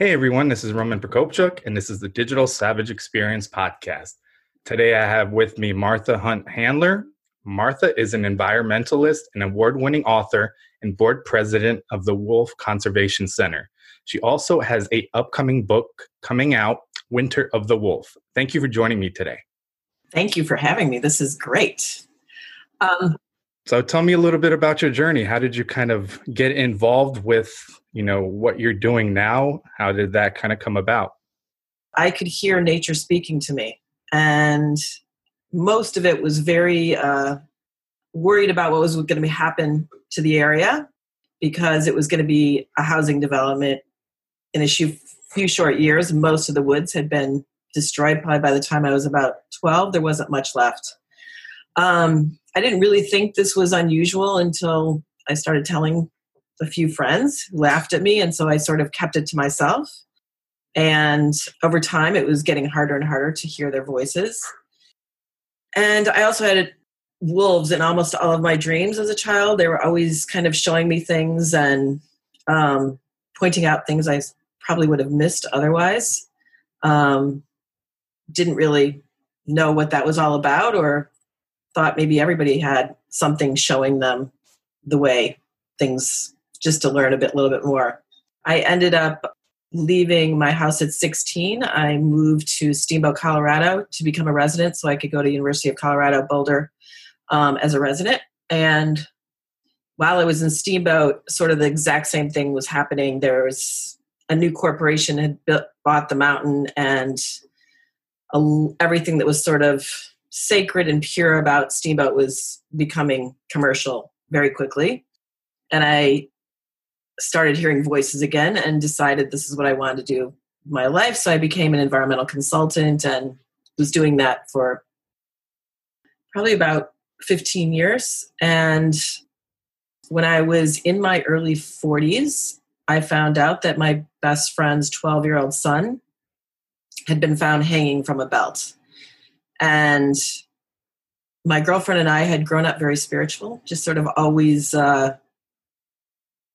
Hey everyone, this is Roman Prokopchuk, and this is the Digital Savage Experience Podcast. Today I have with me Martha Hunt Handler. Martha is an environmentalist and award winning author and board president of the Wolf Conservation Center. She also has a upcoming book coming out, Winter of the Wolf. Thank you for joining me today. Thank you for having me. This is great. Um, so tell me a little bit about your journey. How did you kind of get involved with, you know, what you're doing now? How did that kind of come about? I could hear nature speaking to me, and most of it was very uh, worried about what was going to happen to the area because it was going to be a housing development in a few, short years. Most of the woods had been destroyed. Probably by the time I was about 12, there wasn't much left. Um, I didn't really think this was unusual until I started telling a few friends who laughed at me, and so I sort of kept it to myself. And over time, it was getting harder and harder to hear their voices. And I also had wolves in almost all of my dreams as a child. They were always kind of showing me things and um, pointing out things I probably would have missed otherwise. Um, didn't really know what that was all about or thought maybe everybody had something showing them the way things just to learn a bit a little bit more. I ended up leaving my house at 16 i moved to steamboat colorado to become a resident so i could go to university of colorado boulder um, as a resident. And while i was in steamboat sort of the exact same thing was happening. There was a new corporation had built, bought the mountain and a, everything that was sort of sacred and pure about Steamboat was becoming commercial very quickly. And I started hearing voices again and decided this is what I wanted to do my life. So I became an environmental consultant and was doing that for probably about 15 years. And when I was in my early 40s, I found out that my best friend's 12 year old son had been found hanging from a belt. And my girlfriend and I had grown up very spiritual, just sort of always uh,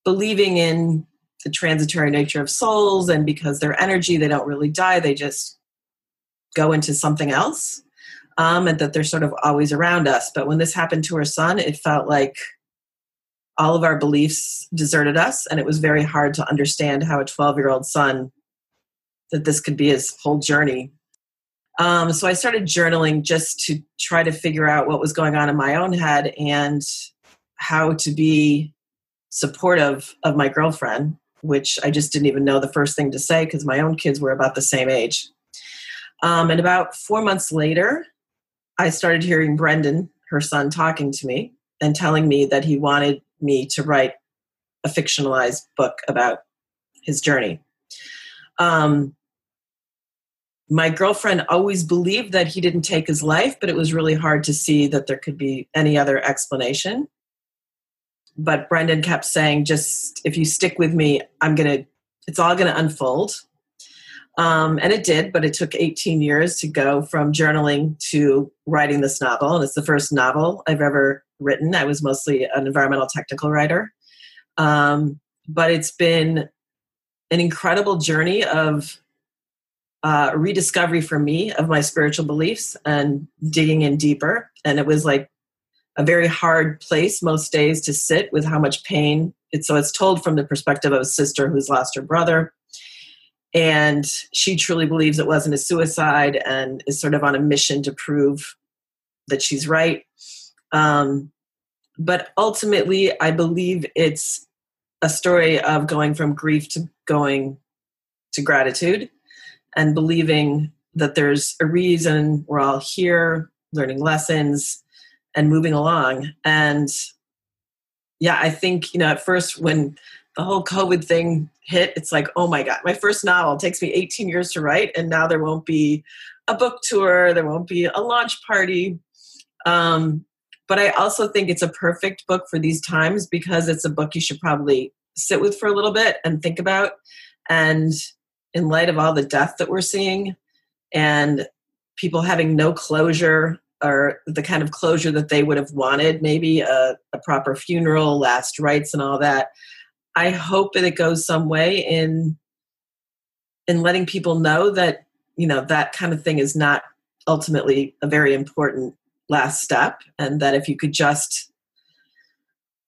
believing in the transitory nature of souls, and because their energy, they don't really die, they just go into something else, um, and that they're sort of always around us. But when this happened to her son, it felt like all of our beliefs deserted us, and it was very hard to understand how a 12 year old son that this could be his whole journey um, so I started journaling just to try to figure out what was going on in my own head and how to be supportive of my girlfriend, which I just didn't even know the first thing to say because my own kids were about the same age. Um, and about four months later, I started hearing Brendan, her son, talking to me and telling me that he wanted me to write a fictionalized book about his journey. Um, my girlfriend always believed that he didn't take his life, but it was really hard to see that there could be any other explanation. But Brendan kept saying, just if you stick with me, I'm going to, it's all going to unfold. Um, and it did, but it took 18 years to go from journaling to writing this novel. And it's the first novel I've ever written. I was mostly an environmental technical writer. Um, but it's been an incredible journey of uh, rediscovery for me of my spiritual beliefs and digging in deeper. And it was like a very hard place most days to sit with how much pain. It's, so it's told from the perspective of a sister who's lost her brother. And she truly believes it wasn't a suicide and is sort of on a mission to prove that she's right. Um, but ultimately, I believe it's a story of going from grief to going to gratitude and believing that there's a reason we're all here learning lessons and moving along and yeah i think you know at first when the whole COVID thing hit, it's like, oh my God, my first novel takes me 18 years to write, and now there won't be a book tour, there won't be a launch party. Um, but I also think it's a perfect book for these times because it's a book you should probably sit with for a little bit and think about. And in light of all the death that we're seeing and people having no closure or the kind of closure that they would have wanted, maybe a, a proper funeral, last rites, and all that. I hope that it goes some way in in letting people know that you know that kind of thing is not ultimately a very important last step and that if you could just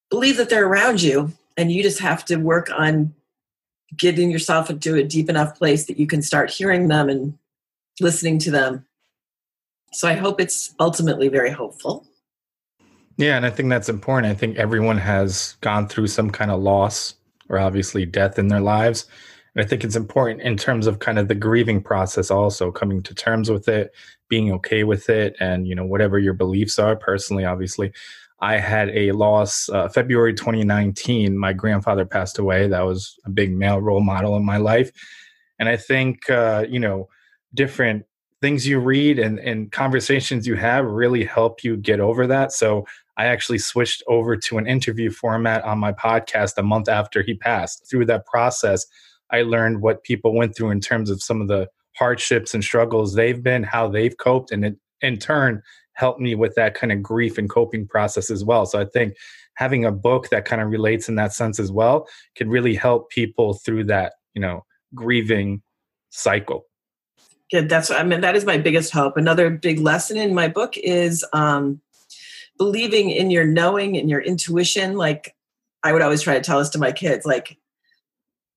believe that they're around you and you just have to work on getting yourself into a deep enough place that you can start hearing them and listening to them. So i hope it's ultimately very hopeful. Yeah and i think that's important. I think everyone has gone through some kind of loss or obviously death in their lives. And I think it's important in terms of kind of the grieving process, also coming to terms with it, being okay with it, and you know whatever your beliefs are. Personally, obviously, I had a loss uh, February 2019. My grandfather passed away. That was a big male role model in my life, and I think uh, you know different things you read and, and conversations you have really help you get over that. So I actually switched over to an interview format on my podcast a month after he passed. Through that process, I learned what people went through in terms of some of the hardships and struggles they've been, how they've coped, and it in turn helped me with that kind of grief and coping process as well. So I think having a book that kind of relates in that sense as well could really help people through that, you know, grieving cycle. Yeah, that's I mean that is my biggest hope. Another big lesson in my book is um, believing in your knowing and your intuition. Like I would always try to tell this to my kids, like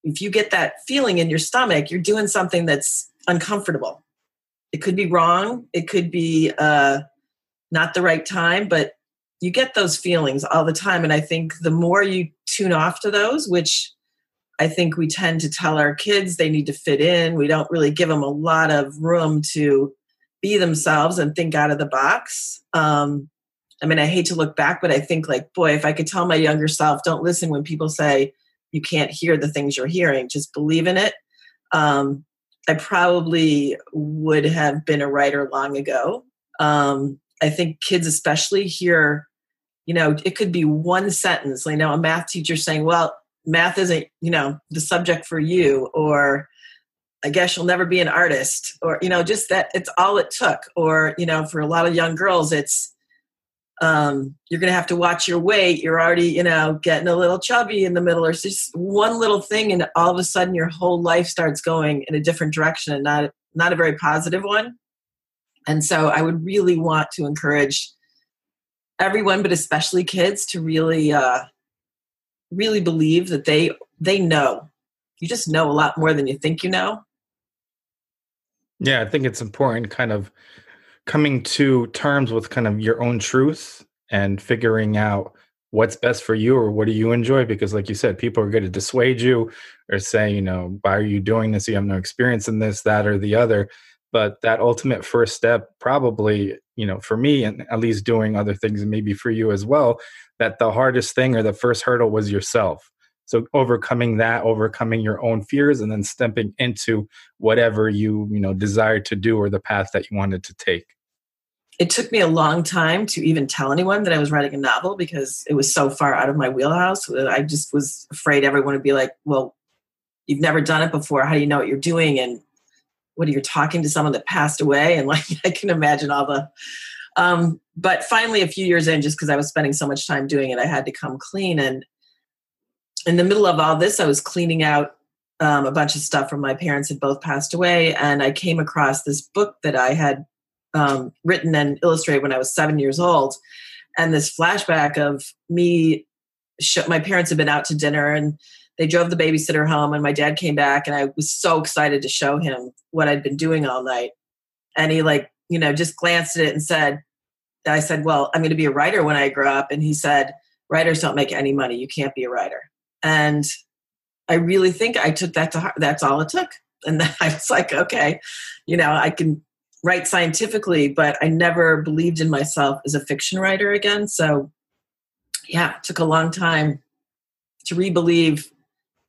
if you get that feeling in your stomach, you're doing something that's uncomfortable. It could be wrong. It could be uh, not the right time, but you get those feelings all the time. And I think the more you tune off to those, which I think we tend to tell our kids they need to fit in, we don't really give them a lot of room to be themselves and think out of the box. Um, I mean, I hate to look back, but I think, like, boy, if I could tell my younger self, don't listen when people say, you can't hear the things you're hearing just believe in it um, i probably would have been a writer long ago um, i think kids especially hear you know it could be one sentence you know a math teacher saying well math isn't you know the subject for you or i guess you'll never be an artist or you know just that it's all it took or you know for a lot of young girls it's um, you're going to have to watch your weight. You're already, you know, getting a little chubby in the middle, or just one little thing, and all of a sudden your whole life starts going in a different direction, and not not a very positive one. And so, I would really want to encourage everyone, but especially kids, to really, uh, really believe that they they know. You just know a lot more than you think you know. Yeah, I think it's important, kind of coming to terms with kind of your own truth and figuring out what's best for you or what do you enjoy because like you said people are going to dissuade you or say you know why are you doing this you have no experience in this that or the other but that ultimate first step probably you know for me and at least doing other things and maybe for you as well that the hardest thing or the first hurdle was yourself so overcoming that overcoming your own fears and then stepping into whatever you you know desired to do or the path that you wanted to take it took me a long time to even tell anyone that I was writing a novel because it was so far out of my wheelhouse. I just was afraid everyone would be like, well, you've never done it before. How do you know what you're doing? And what are you talking to someone that passed away? And like, I can imagine all the, um, but finally a few years in, just because I was spending so much time doing it, I had to come clean. And in the middle of all this, I was cleaning out um, a bunch of stuff from my parents had both passed away. And I came across this book that I had um, written and illustrated when I was seven years old. And this flashback of me, my parents had been out to dinner and they drove the babysitter home, and my dad came back, and I was so excited to show him what I'd been doing all night. And he, like, you know, just glanced at it and said, I said, Well, I'm going to be a writer when I grow up. And he said, Writers don't make any money. You can't be a writer. And I really think I took that to heart. That's all it took. And then I was like, okay, you know, I can write scientifically, but I never believed in myself as a fiction writer again. So, yeah, it took a long time to re-believe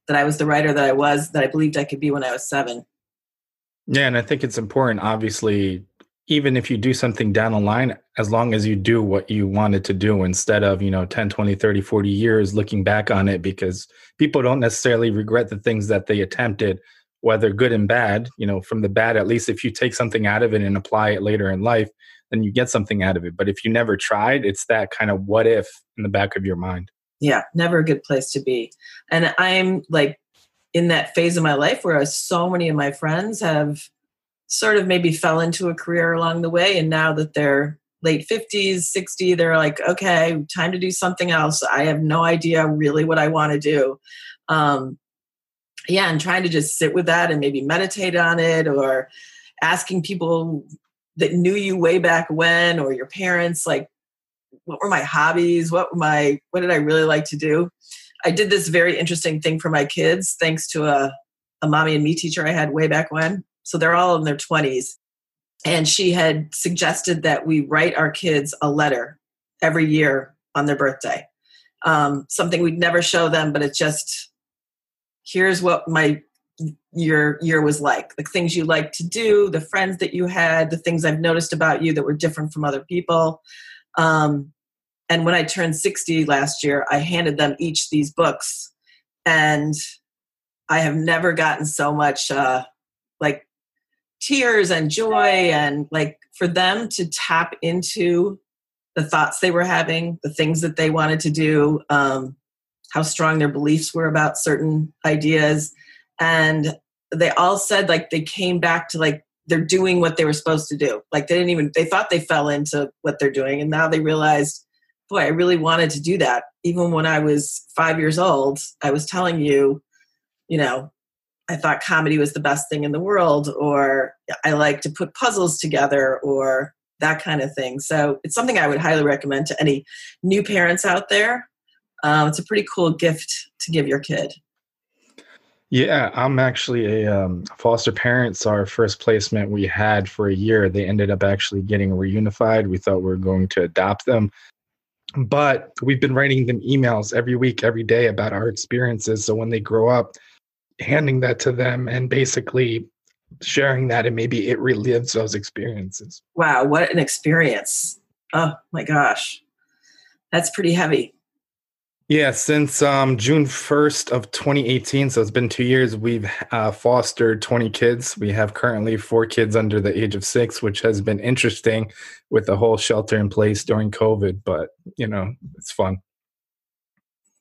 that I was the writer that I was, that I believed I could be when I was seven. Yeah, and I think it's important, obviously, even if you do something down the line, as long as you do what you wanted to do instead of, you know, 10, 20, 30, 40 years looking back on it, because people don't necessarily regret the things that they attempted, whether good and bad. You know, from the bad, at least if you take something out of it and apply it later in life, then you get something out of it. But if you never tried, it's that kind of what if in the back of your mind. Yeah, never a good place to be. And I'm like in that phase of my life where so many of my friends have sort of maybe fell into a career along the way and now that they're late 50s 60 they're like okay time to do something else i have no idea really what i want to do um, yeah and trying to just sit with that and maybe meditate on it or asking people that knew you way back when or your parents like what were my hobbies? What my what did i really like to do? I did this very interesting thing for my kids thanks to a, a mommy and me teacher i had way back when. So they're all in their 20s. And she had suggested that we write our kids a letter every year on their birthday. Um, something we'd never show them, but it's just here's what my your year was like. The things you like to do the friends that you had the things i've noticed about you that were different from other people um, and when i turned 60 last year i handed them each these books and i have never gotten so much uh, like tears and joy and like for them to tap into the thoughts they were having the things that they wanted to do um, how strong their beliefs were about certain ideas. And they all said like they came back to like they're doing what they were supposed to do like they didn't even they thought they fell into what they're doing and now they realized boy i really wanted to do that even when i was five years old i was telling you you know I thought comedy was the best thing in the world, or I like to put puzzles together, or that kind of thing. So it's something I would highly recommend to any new parents out there. Um, it's a pretty cool gift to give your kid. Yeah, I'm actually a um, foster parent. So our first placement we had for a year, they ended up actually getting reunified. We thought we were going to adopt them. But we've been writing them emails every week, every day about our experiences. So when they grow up, handing that to them and basically sharing that and maybe it relives those experiences. Wow, what an experience. Oh my gosh. That's pretty heavy. Yeah, since um, June 1st of 2018, so it's been two years, we've uh, fostered 20 kids. We have currently four kids under the age of six, which has been interesting with the whole shelter in place during COVID, but you know, it's fun.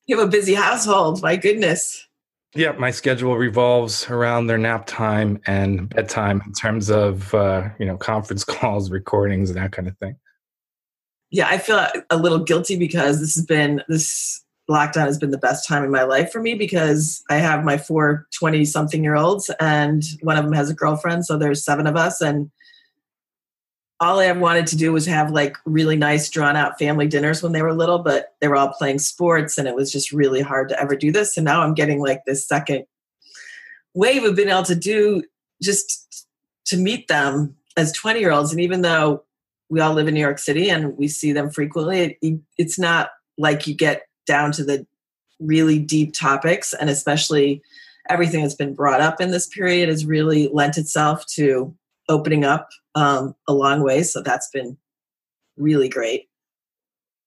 You have a busy household, my goodness. Yeah, my schedule revolves around their nap time and bedtime in terms of uh, you know conference calls, recordings, and that kind of thing. Yeah, I feel a little guilty because this has been this lockdown has been the best time in my life for me because I have my four 20 something year olds and one of them has a girlfriend, so there's seven of us and all I wanted to do was have like really nice drawn out family dinners when they were little, but they were all playing sports and it was just really hard to ever do this. And now I'm getting like this second wave of being able to do just to meet them as 20 year olds. And even though we all live in New York City and we see them frequently, it, it's not like you get down to the really deep topics and especially everything that's been brought up in this period has really lent itself to opening up um, a long way. So that's been really great.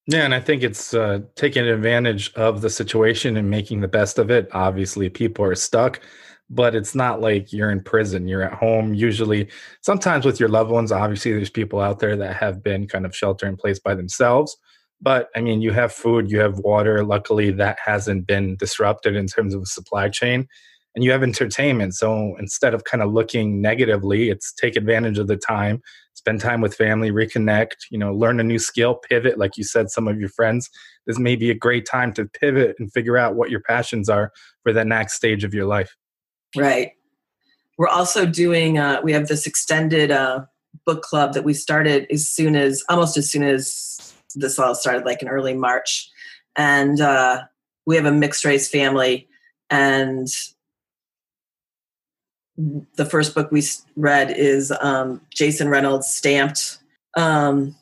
Yeah, and I think it's uh, taking advantage of the situation and making the best of it. Obviously, people are stuck, but it's not like you're in prison. You're at home, usually, sometimes with your loved ones. Obviously, there's people out there that have been kind of shelter in place by themselves. But I mean, you have food, you have water. Luckily, that hasn't been disrupted in terms of supply chain and you have entertainment. So instead of kind of looking negatively, it's take advantage of the time, spend time with family, reconnect, you know, learn a new skill, pivot. Like you said, some of your friends, this may be a great time to pivot and figure out what your passions are for that next stage of your life. Right. We're also doing, uh, we have this extended uh, book club that we started as soon as, almost as soon as this all started, like in early March. And uh, we have a mixed race family. And the first book we read is um, Jason Reynolds stamped um,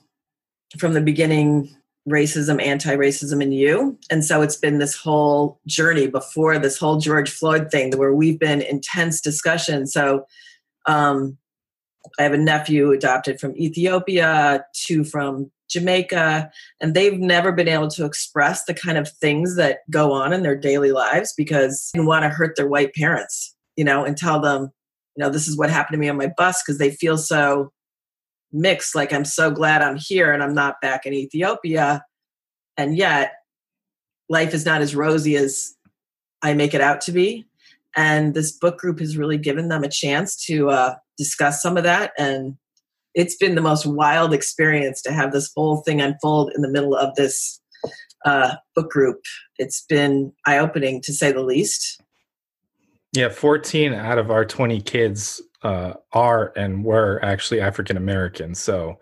from the beginning racism, anti racism in you. And so it's been this whole journey before this whole George Floyd thing where we've been intense discussion. So um, I have a nephew adopted from Ethiopia, two from Jamaica, and they've never been able to express the kind of things that go on in their daily lives because they want to hurt their white parents, you know, and tell them, you know, this is what happened to me on my bus because they feel so mixed. Like, I'm so glad I'm here and I'm not back in Ethiopia. And yet, life is not as rosy as I make it out to be. And this book group has really given them a chance to uh, discuss some of that. And it's been the most wild experience to have this whole thing unfold in the middle of this uh, book group. It's been eye opening to say the least. Yeah, 14 out of our 20 kids uh, are and were actually African American. So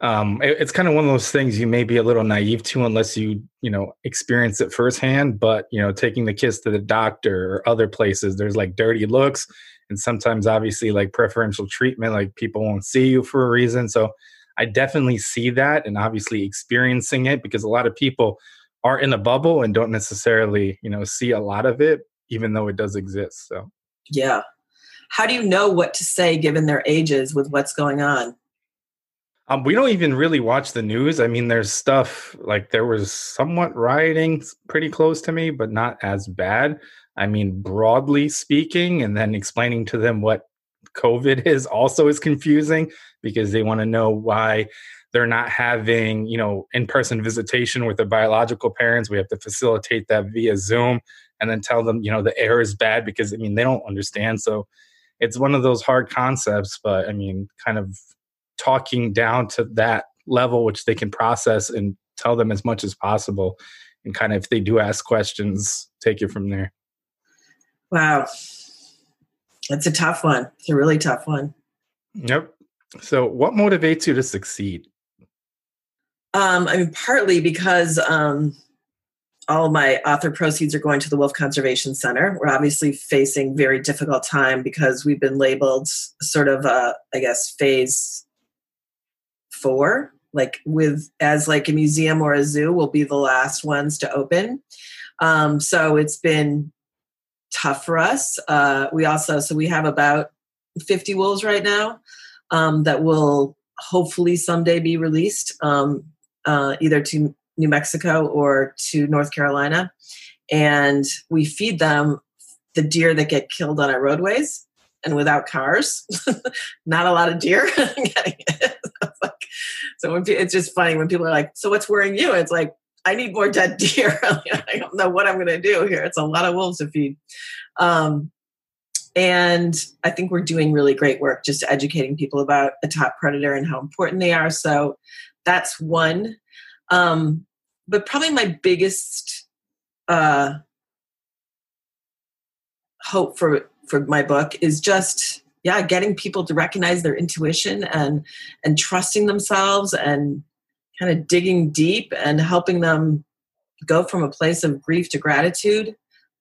um, it, it's kind of one of those things you may be a little naive to unless you, you know, experience it firsthand. But, you know, taking the kids to the doctor or other places, there's like dirty looks and sometimes obviously like preferential treatment, like people won't see you for a reason. So I definitely see that and obviously experiencing it because a lot of people are in a bubble and don't necessarily, you know, see a lot of it even though it does exist. So, yeah. How do you know what to say given their ages with what's going on? Um, we don't even really watch the news. I mean, there's stuff like there was somewhat rioting pretty close to me, but not as bad. I mean, broadly speaking, and then explaining to them what COVID is also is confusing because they want to know why they're not having, you know, in-person visitation with their biological parents. We have to facilitate that via Zoom and then tell them, you know, the air is bad because I mean they don't understand. So it's one of those hard concepts, but I mean, kind of talking down to that level which they can process and tell them as much as possible. And kind of if they do ask questions, take it from there. Wow. That's a tough one. It's a really tough one. Yep. So what motivates you to succeed? Um, I mean, partly because um, all of my author proceeds are going to the Wolf Conservation Center. We're obviously facing very difficult time because we've been labeled sort of, uh, I guess, phase four, like with as like a museum or a zoo will be the last ones to open. Um, so it's been tough for us. Uh, we also so we have about 50 wolves right now um, that will hopefully someday be released um, uh, either to New Mexico or to North Carolina. And we feed them the deer that get killed on our roadways and without cars. Not a lot of deer so when, it's just funny when people are like, "So what's worrying you?" It's like I need more dead deer. I don't know what I'm going to do here. It's a lot of wolves to feed. Um, and I think we're doing really great work just educating people about a top predator and how important they are. So that's one. Um, but probably my biggest uh, hope for for my book is just yeah getting people to recognize their intuition and and trusting themselves and kind of digging deep and helping them go from a place of grief to gratitude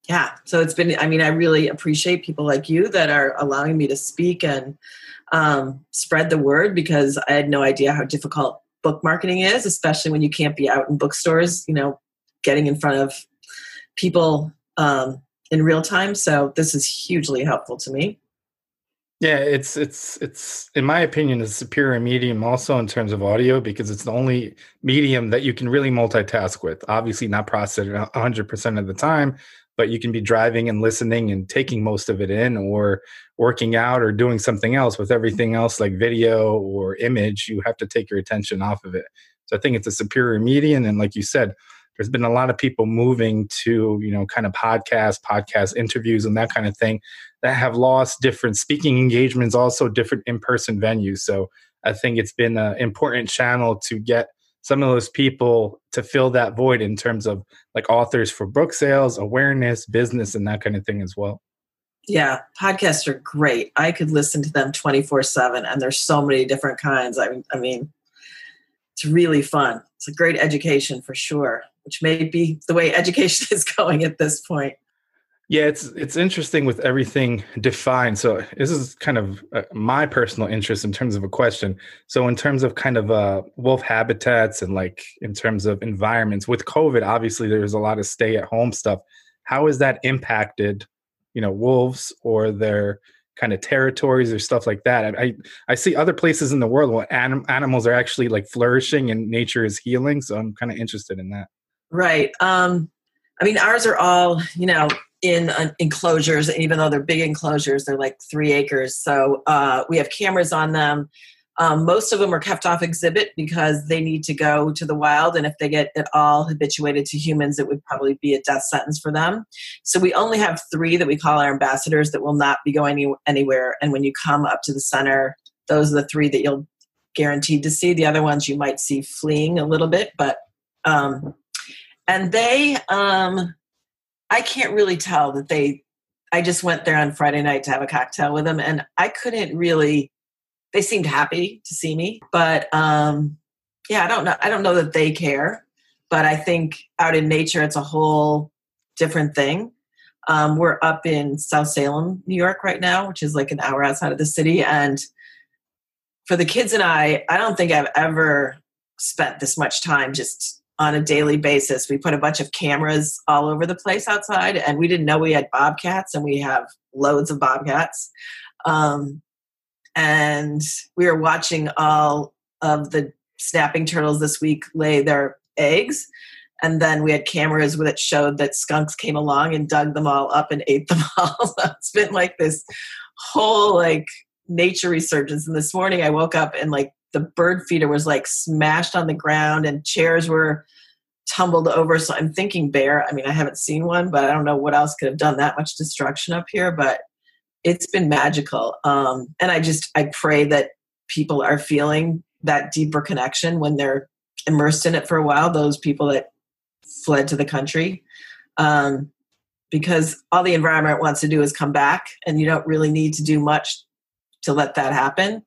yeah so it's been i mean i really appreciate people like you that are allowing me to speak and um, spread the word because i had no idea how difficult book marketing is, especially when you can't be out in bookstores, you know, getting in front of people um, in real time. So this is hugely helpful to me. Yeah, it's it's it's in my opinion a superior medium also in terms of audio because it's the only medium that you can really multitask with. Obviously not process it 100% of the time, but you can be driving and listening and taking most of it in or working out or doing something else with everything else like video or image you have to take your attention off of it so i think it's a superior medium and like you said there's been a lot of people moving to you know kind of podcast podcast interviews and that kind of thing that have lost different speaking engagements also different in-person venues so i think it's been an important channel to get some of those people to fill that void in terms of like authors for book sales, awareness, business, and that kind of thing as well. Yeah, podcasts are great. I could listen to them 24 7, and there's so many different kinds. I I mean, it's really fun. It's a great education for sure, which may be the way education is going at this point. Yeah, it's it's interesting with everything defined. So this is kind of uh, my personal interest in terms of a question. So in terms of kind of uh, wolf habitats and like in terms of environments with COVID, obviously there's a lot of stay at home stuff. How has that impacted, you know, wolves or their kind of territories or stuff like that? I I see other places in the world where anim- animals are actually like flourishing and nature is healing. So I'm kind of interested in that. Right. Um, I mean, ours are all, you know, in uh, enclosures, even though they're big enclosures, they're like three acres. So uh, we have cameras on them. Um, most of them are kept off exhibit because they need to go to the wild, and if they get at all habituated to humans, it would probably be a death sentence for them. So we only have three that we call our ambassadors that will not be going any, anywhere. And when you come up to the center, those are the three that you'll guaranteed to see. The other ones you might see fleeing a little bit, but um, and they um, I can't really tell that they. I just went there on Friday night to have a cocktail with them, and I couldn't really. They seemed happy to see me, but um, yeah, I don't know. I don't know that they care, but I think out in nature, it's a whole different thing. Um, we're up in South Salem, New York, right now, which is like an hour outside of the city, and for the kids and I, I don't think I've ever spent this much time just on a daily basis. We put a bunch of cameras all over the place outside, and we didn't know we had bobcats, and we have loads of bobcats. Um, and we were watching all of the snapping turtles this week lay their eggs. And then we had cameras that showed that skunks came along and dug them all up and ate them all. it's been like this whole like nature resurgence. And this morning I woke up and like the bird feeder was like smashed on the ground and chairs were tumbled over. So I'm thinking bear. I mean, I haven't seen one, but I don't know what else could have done that much destruction up here. But it's been magical. Um, and I just I pray that people are feeling that deeper connection when they're immersed in it for a while. Those people that fled to the country. Um, because all the environment wants to do is come back, and you don't really need to do much to let that happen.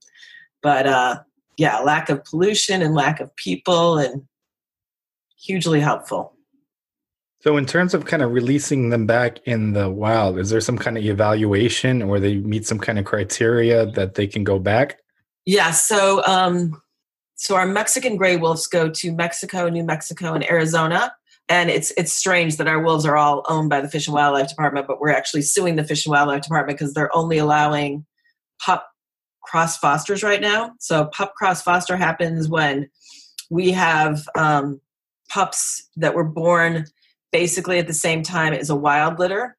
But uh, yeah, lack of pollution and lack of people and hugely helpful. So, in terms of kind of releasing them back in the wild, is there some kind of evaluation or they meet some kind of criteria that they can go back? Yeah. So, um, so our Mexican gray wolves go to Mexico, New Mexico, and Arizona. And it's it's strange that our wolves are all owned by the Fish and Wildlife Department, but we're actually suing the Fish and Wildlife Department because they're only allowing pup cross fosters right now. So pup cross foster happens when we have um, pups that were born basically at the same time as a wild litter,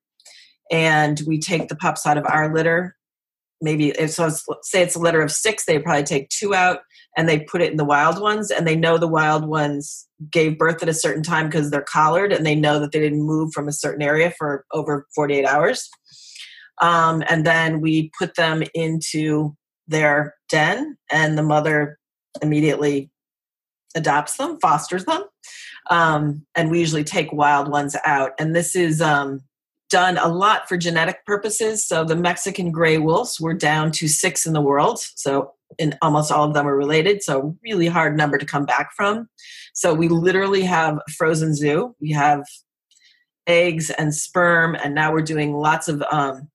and we take the pups out of our litter. Maybe if so, say it's a litter of six, they probably take two out and they put it in the wild ones, and they know the wild ones gave birth at a certain time because they're collared, and they know that they didn't move from a certain area for over 48 hours. Um, and then we put them into their den, and the mother immediately adopts them, fosters them. Um, and we usually take wild ones out. And this is um, done a lot for genetic purposes. So the Mexican gray wolves were down to six in the world. So and almost all of them are related. So really hard number to come back from. So we literally have a frozen zoo. We have eggs and sperm, and now we're doing lots of um,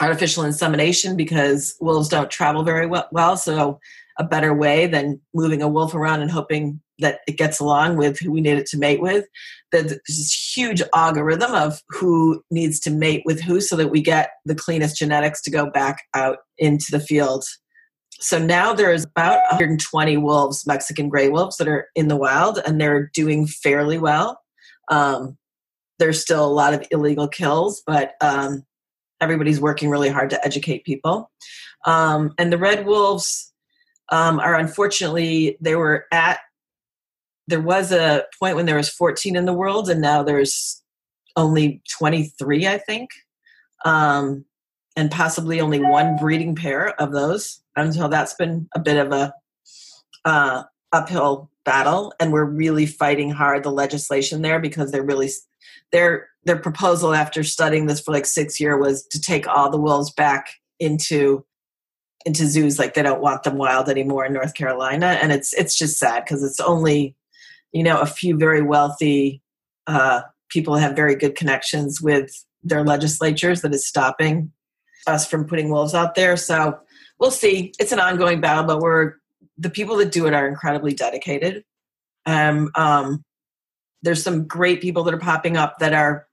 artificial insemination because wolves don't travel very well. So, a better way than moving a wolf around and hoping that it gets along with who we need it to mate with. There's this huge algorithm of who needs to mate with who so that we get the cleanest genetics to go back out into the field. So now there's about 120 wolves, Mexican gray wolves, that are in the wild and they're doing fairly well. Um, there's still a lot of illegal kills, but um, everybody's working really hard to educate people. Um, and the red wolves um, are unfortunately they were at there was a point when there was 14 in the world and now there's only 23 i think. Um, and possibly only one breeding pair of those. Until that's been a bit of a uh, uphill battle. And we're really fighting hard the legislation there because they're really their their proposal after studying this for like six years was to take all the wolves back into into zoos like they don't want them wild anymore in North Carolina. And it's it's just sad because it's only you know a few very wealthy uh, people have very good connections with their legislatures that is stopping us from putting wolves out there. So we'll see. It's an ongoing battle, but we're the people that do it are incredibly dedicated. Um, um, there's some great people that are popping up that are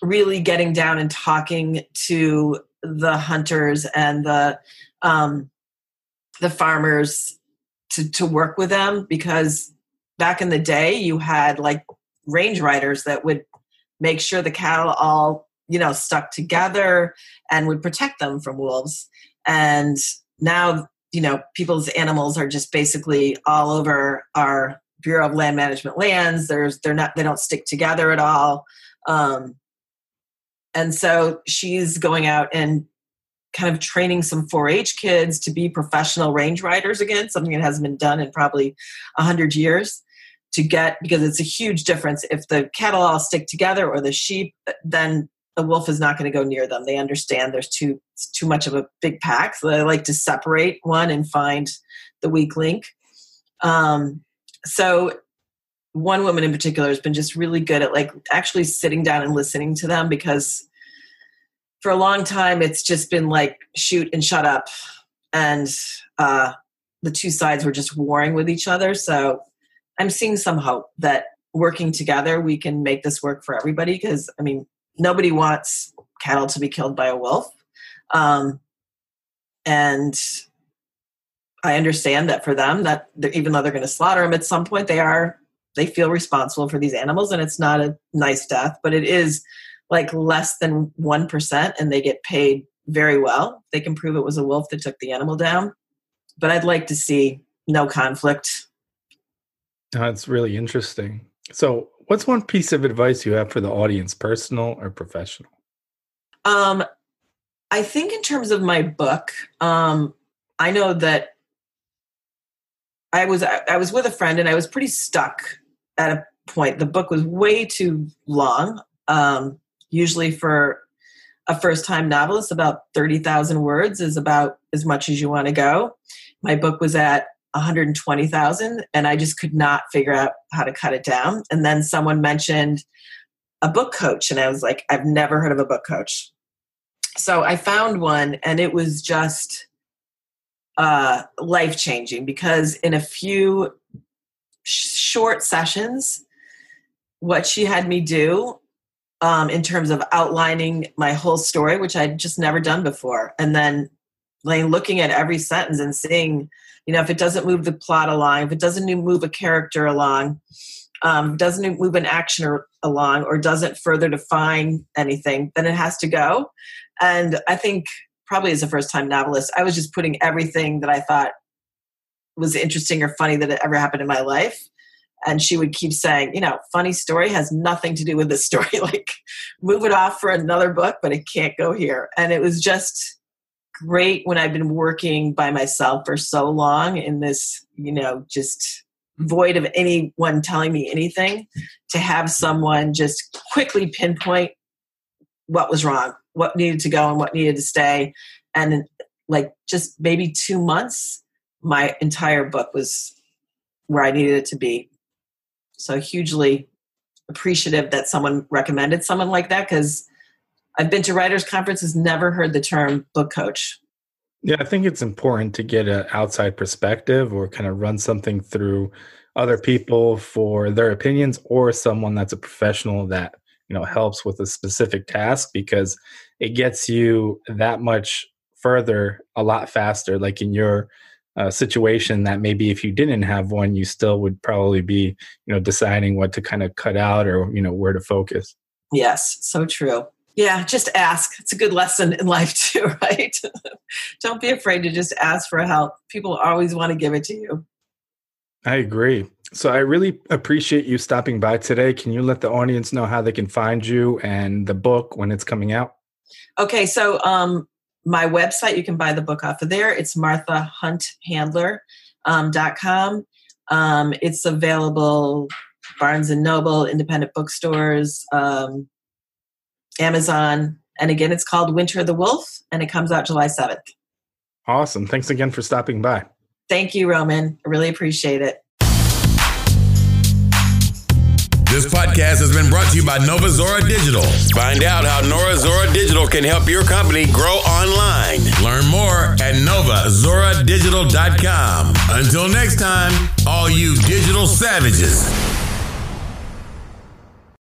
really getting down and talking to the hunters and the um, the farmers to to work with them because back in the day you had like range riders that would make sure the cattle all you know stuck together and would protect them from wolves. And now you know people's animals are just basically all over our bureau of land management lands. There's they're not they don't stick together at all. Um, and so she's going out and kind of training some 4-H kids to be professional range riders again, something that hasn't been done in probably 100 years to get because it's a huge difference. If the cattle all stick together or the sheep then the wolf is not going to go near them. They understand there's too too much of a big pack so they like to separate one and find the weak link. Um, so one woman in particular has been just really good at like actually sitting down and listening to them because for a long time it's just been like shoot and shut up. And uh, the two sides were just warring with each other. So i'm seeing some hope that working together we can make this work for everybody because i mean nobody wants cattle to be killed by a wolf um, and i understand that for them that even though they're going to slaughter them at some point they are they feel responsible for these animals and it's not a nice death but it is like less than 1% and they get paid very well. They can prove it was a wolf that took the animal down. But I'd like to see no conflict. That's really interesting. So, what's one piece of advice you have for the audience, personal or professional? Um, I think in terms of my book, um, I know that I was I was with a friend and I was pretty stuck at a point. The book was way too long. Um, usually for a first time novelist about 30,000 words is about as much as you want to go. My book was at 120,000 and I just could not figure out how to cut it down. And then someone mentioned a book coach and I was like I've never heard of a book coach. So I found one and it was just uh, life changing because in a few sh- short sessions what she had me do um, in terms of outlining my whole story, which I'd just never done before. And then like looking at every sentence and seeing, you know, if it doesn't move the plot along, if it doesn't move a character along, um, doesn't move an action or, along, or doesn't further define anything, then it has to go. And I think probably as a first time novelist, I was just putting everything that I thought was interesting or funny that ever happened in my life. And she would keep saying you know funny story has nothing to do with this story. Like move it off for another book but it can't go here. And it was just great when i've been working by myself for so long in this you know just void of anyone telling me anything to have someone just quickly pinpoint what was wrong what needed to go and what needed to stay. And like just maybe two months my entire book was where i needed it to be. So hugely appreciative that someone recommended someone like that because I've been to writers conferences, never heard the term book coach. Yeah, I think it's important to get an outside perspective or kind of run something through other people for their opinions or someone that's a professional that you know helps with a specific task because it gets you that much further a lot faster like in your uh, situation that maybe if you didn't have one, you still would probably be, you know, deciding what to kind of cut out or, you know, where to focus. Yes, so true. Yeah, just ask. It's a good lesson in life too, right? Don't be afraid to just ask for help. People always want to give it to you. I agree. So I really appreciate you stopping by today. Can you let the audience know how they can find you and the book when it's coming out? Okay, so um, my website, you can buy the book off of there. It's marthahunthandler.com. Um, um, it's available Barnes and Noble, independent bookstores, um, Amazon. And again, it's called Winter of the Wolf, and it comes out July 7th. Awesome. Thanks again for stopping by. Thank you, Roman. I really appreciate it. This podcast has been brought to you by Nova Zora Digital. Find out how Nova Zora Digital can help your company grow online. Learn more at novazoradigital.com. Until next time, all you digital savages.